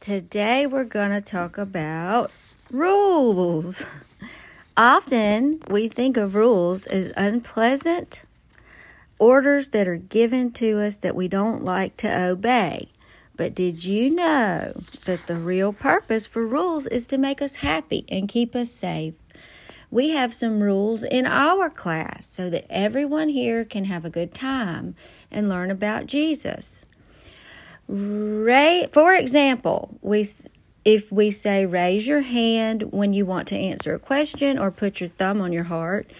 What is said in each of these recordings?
Today we're going to talk about rules. Often we think of rules as unpleasant orders that are given to us that we don't like to obey. But did you know that the real purpose for rules is to make us happy and keep us safe? We have some rules in our class so that everyone here can have a good time and learn about Jesus. For example, we if we say raise your hand when you want to answer a question or put your thumb on your heart,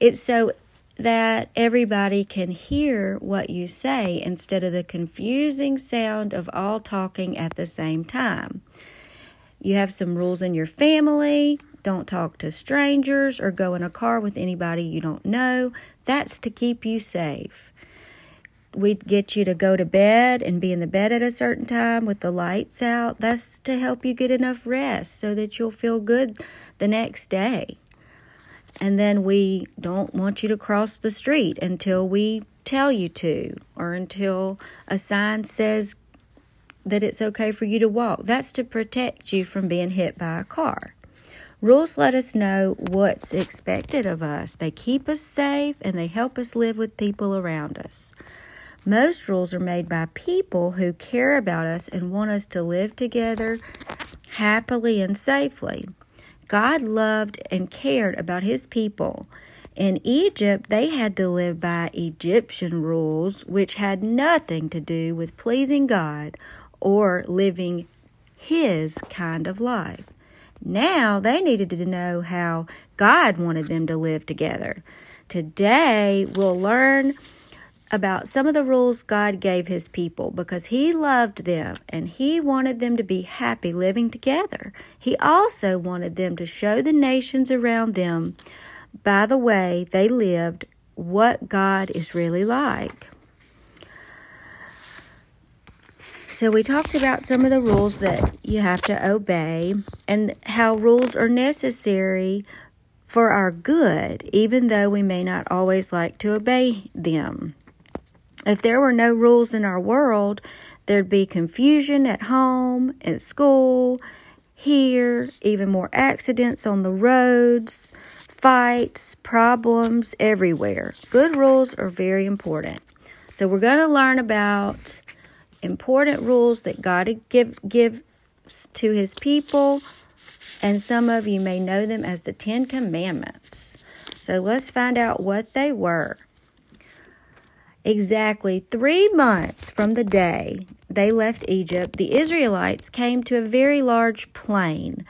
it's so that everybody can hear what you say instead of the confusing sound of all talking at the same time. You have some rules in your family. Don't talk to strangers or go in a car with anybody you don't know. That's to keep you safe. We'd get you to go to bed and be in the bed at a certain time with the lights out. That's to help you get enough rest so that you'll feel good the next day. And then we don't want you to cross the street until we tell you to or until a sign says that it's okay for you to walk. That's to protect you from being hit by a car. Rules let us know what's expected of us. They keep us safe and they help us live with people around us. Most rules are made by people who care about us and want us to live together happily and safely. God loved and cared about his people. In Egypt, they had to live by Egyptian rules, which had nothing to do with pleasing God or living his kind of life. Now they needed to know how God wanted them to live together. Today, we'll learn about some of the rules God gave his people because he loved them and he wanted them to be happy living together. He also wanted them to show the nations around them by the way they lived what God is really like. So, we talked about some of the rules that you have to obey and how rules are necessary for our good, even though we may not always like to obey them. If there were no rules in our world, there'd be confusion at home, at school, here, even more accidents on the roads, fights, problems everywhere. Good rules are very important. So we're going to learn about important rules that God give gives to his people, and some of you may know them as the 10 commandments. So let's find out what they were. Exactly three months from the day they left Egypt, the Israelites came to a very large plain,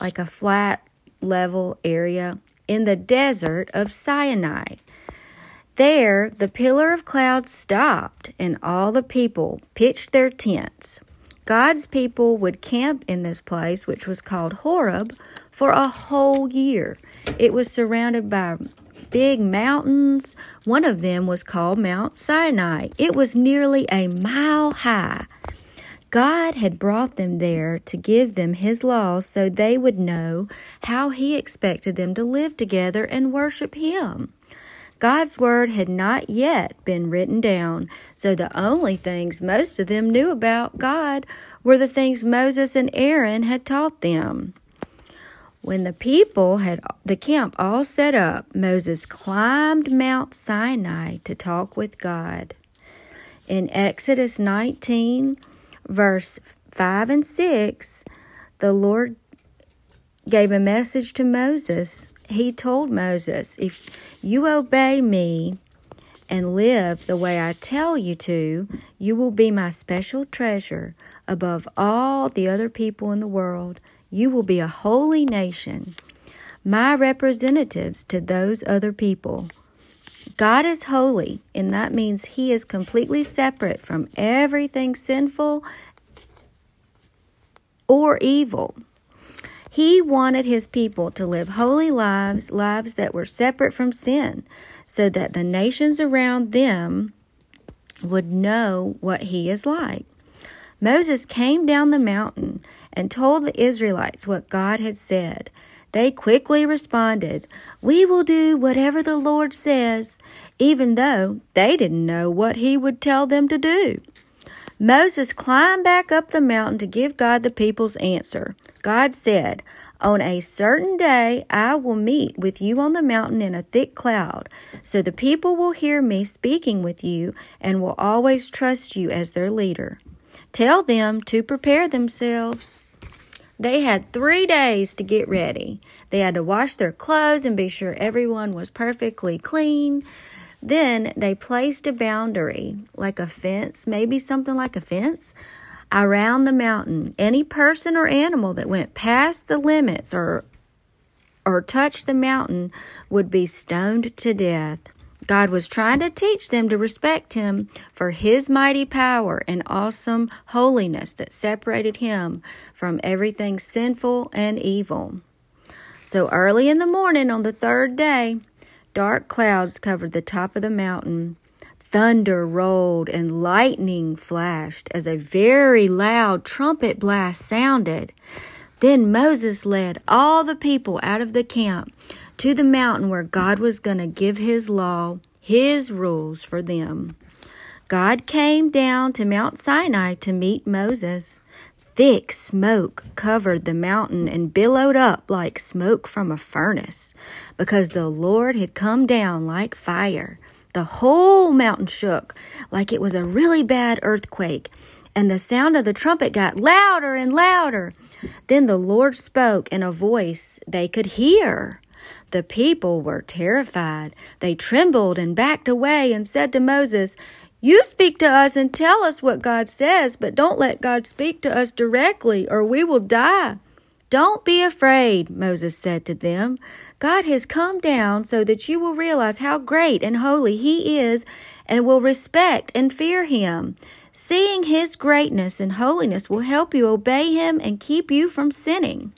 like a flat, level area in the desert of Sinai. There, the pillar of cloud stopped, and all the people pitched their tents. God's people would camp in this place, which was called Horeb, for a whole year. It was surrounded by big mountains. One of them was called Mount Sinai. It was nearly a mile high. God had brought them there to give them His laws so they would know how He expected them to live together and worship Him. God's word had not yet been written down, so the only things most of them knew about God were the things Moses and Aaron had taught them. When the people had the camp all set up, Moses climbed Mount Sinai to talk with God. In Exodus 19, verse 5 and 6, the Lord gave a message to Moses. He told Moses, If you obey me and live the way I tell you to, you will be my special treasure above all the other people in the world. You will be a holy nation, my representatives to those other people. God is holy, and that means He is completely separate from everything sinful or evil. He wanted His people to live holy lives, lives that were separate from sin, so that the nations around them would know what He is like. Moses came down the mountain and told the Israelites what God had said. They quickly responded, We will do whatever the Lord says, even though they didn't know what He would tell them to do. Moses climbed back up the mountain to give God the people's answer. God said, On a certain day I will meet with you on the mountain in a thick cloud, so the people will hear me speaking with you and will always trust you as their leader. Tell them to prepare themselves. They had three days to get ready. They had to wash their clothes and be sure everyone was perfectly clean. Then they placed a boundary, like a fence, maybe something like a fence, around the mountain. Any person or animal that went past the limits or or touched the mountain would be stoned to death. God was trying to teach them to respect Him for His mighty power and awesome holiness that separated Him from everything sinful and evil. So early in the morning on the third day, Dark clouds covered the top of the mountain. Thunder rolled and lightning flashed as a very loud trumpet blast sounded. Then Moses led all the people out of the camp to the mountain where God was going to give his law, his rules for them. God came down to Mount Sinai to meet Moses. Thick smoke covered the mountain and billowed up like smoke from a furnace, because the Lord had come down like fire. The whole mountain shook like it was a really bad earthquake, and the sound of the trumpet got louder and louder. Then the Lord spoke in a voice they could hear. The people were terrified. They trembled and backed away and said to Moses, you speak to us and tell us what God says, but don't let God speak to us directly, or we will die. Don't be afraid, Moses said to them. God has come down so that you will realize how great and holy He is and will respect and fear Him. Seeing His greatness and holiness will help you obey Him and keep you from sinning.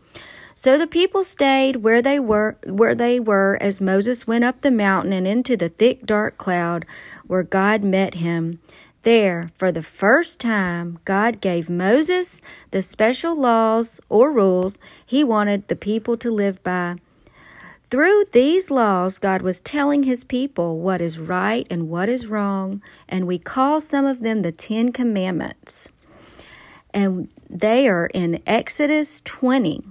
So the people stayed where they were where they were as Moses went up the mountain and into the thick dark cloud where God met him. There, for the first time, God gave Moses the special laws or rules he wanted the people to live by. Through these laws, God was telling his people what is right and what is wrong, and we call some of them the Ten Commandments. And they are in Exodus 20.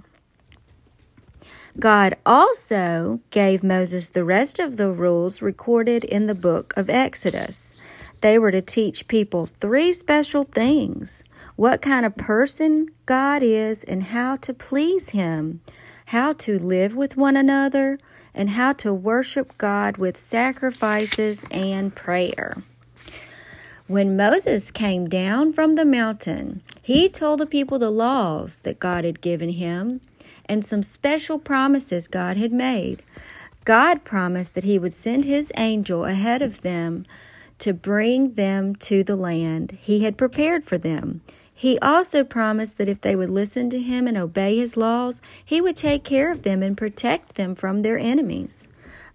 God also gave Moses the rest of the rules recorded in the book of Exodus. They were to teach people three special things what kind of person God is and how to please Him, how to live with one another, and how to worship God with sacrifices and prayer. When Moses came down from the mountain, he told the people the laws that God had given him and some special promises God had made. God promised that He would send His angel ahead of them to bring them to the land He had prepared for them. He also promised that if they would listen to Him and obey His laws, He would take care of them and protect them from their enemies.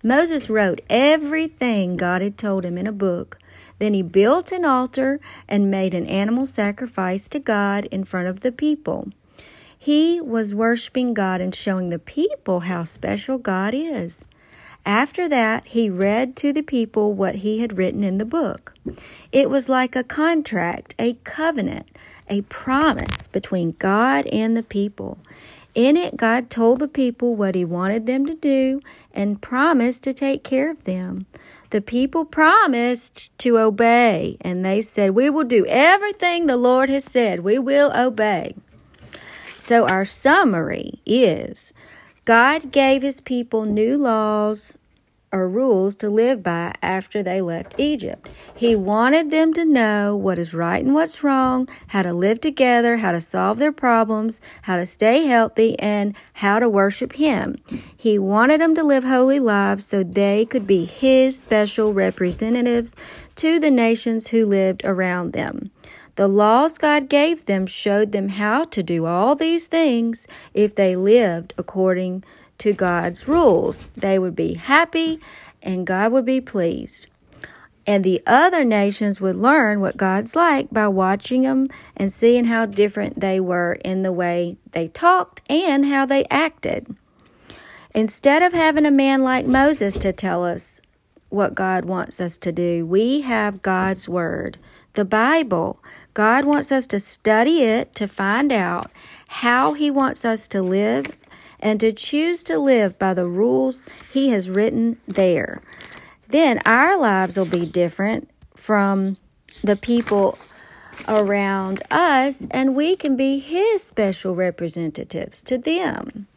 Moses wrote everything God had told him in a book. Then he built an altar and made an animal sacrifice to God in front of the people. He was worshiping God and showing the people how special God is. After that, he read to the people what he had written in the book. It was like a contract, a covenant, a promise between God and the people. In it, God told the people what he wanted them to do and promised to take care of them. The people promised to obey, and they said, We will do everything the Lord has said. We will obey. So, our summary is God gave his people new laws or rules to live by after they left Egypt. He wanted them to know what is right and what's wrong, how to live together, how to solve their problems, how to stay healthy, and how to worship Him. He wanted them to live holy lives so they could be His special representatives to the nations who lived around them. The laws God gave them showed them how to do all these things if they lived according to God's rules. They would be happy and God would be pleased. And the other nations would learn what God's like by watching them and seeing how different they were in the way they talked and how they acted. Instead of having a man like Moses to tell us what God wants us to do, we have God's Word the Bible. God wants us to study it to find out how He wants us to live and to choose to live by the rules He has written there. Then our lives will be different from the people around us, and we can be His special representatives to them.